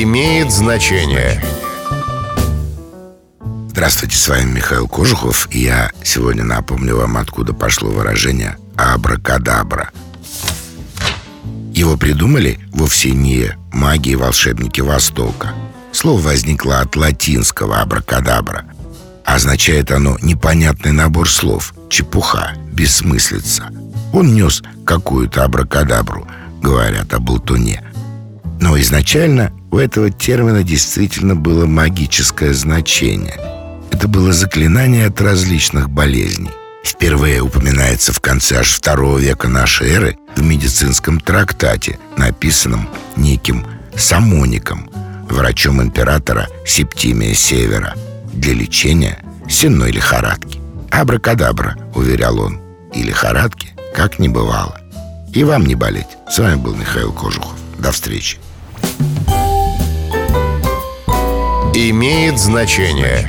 имеет значение. Здравствуйте, с вами Михаил Кожухов, и я сегодня напомню вам, откуда пошло выражение «абракадабра». Его придумали вовсе не маги и волшебники Востока. Слово возникло от латинского «абракадабра». Означает оно непонятный набор слов, чепуха, бессмыслица. Он нес какую-то абракадабру, говорят о болтуне – но изначально у этого термина действительно было магическое значение. Это было заклинание от различных болезней. Впервые упоминается в конце аж второго века нашей эры в медицинском трактате, написанном неким Самоником, врачом императора Септимия Севера, для лечения сенной лихорадки. «Абракадабра», — уверял он, — «и лихорадки как не бывало». И вам не болеть. С вами был Михаил Кожухов. До встречи. Имеет значение.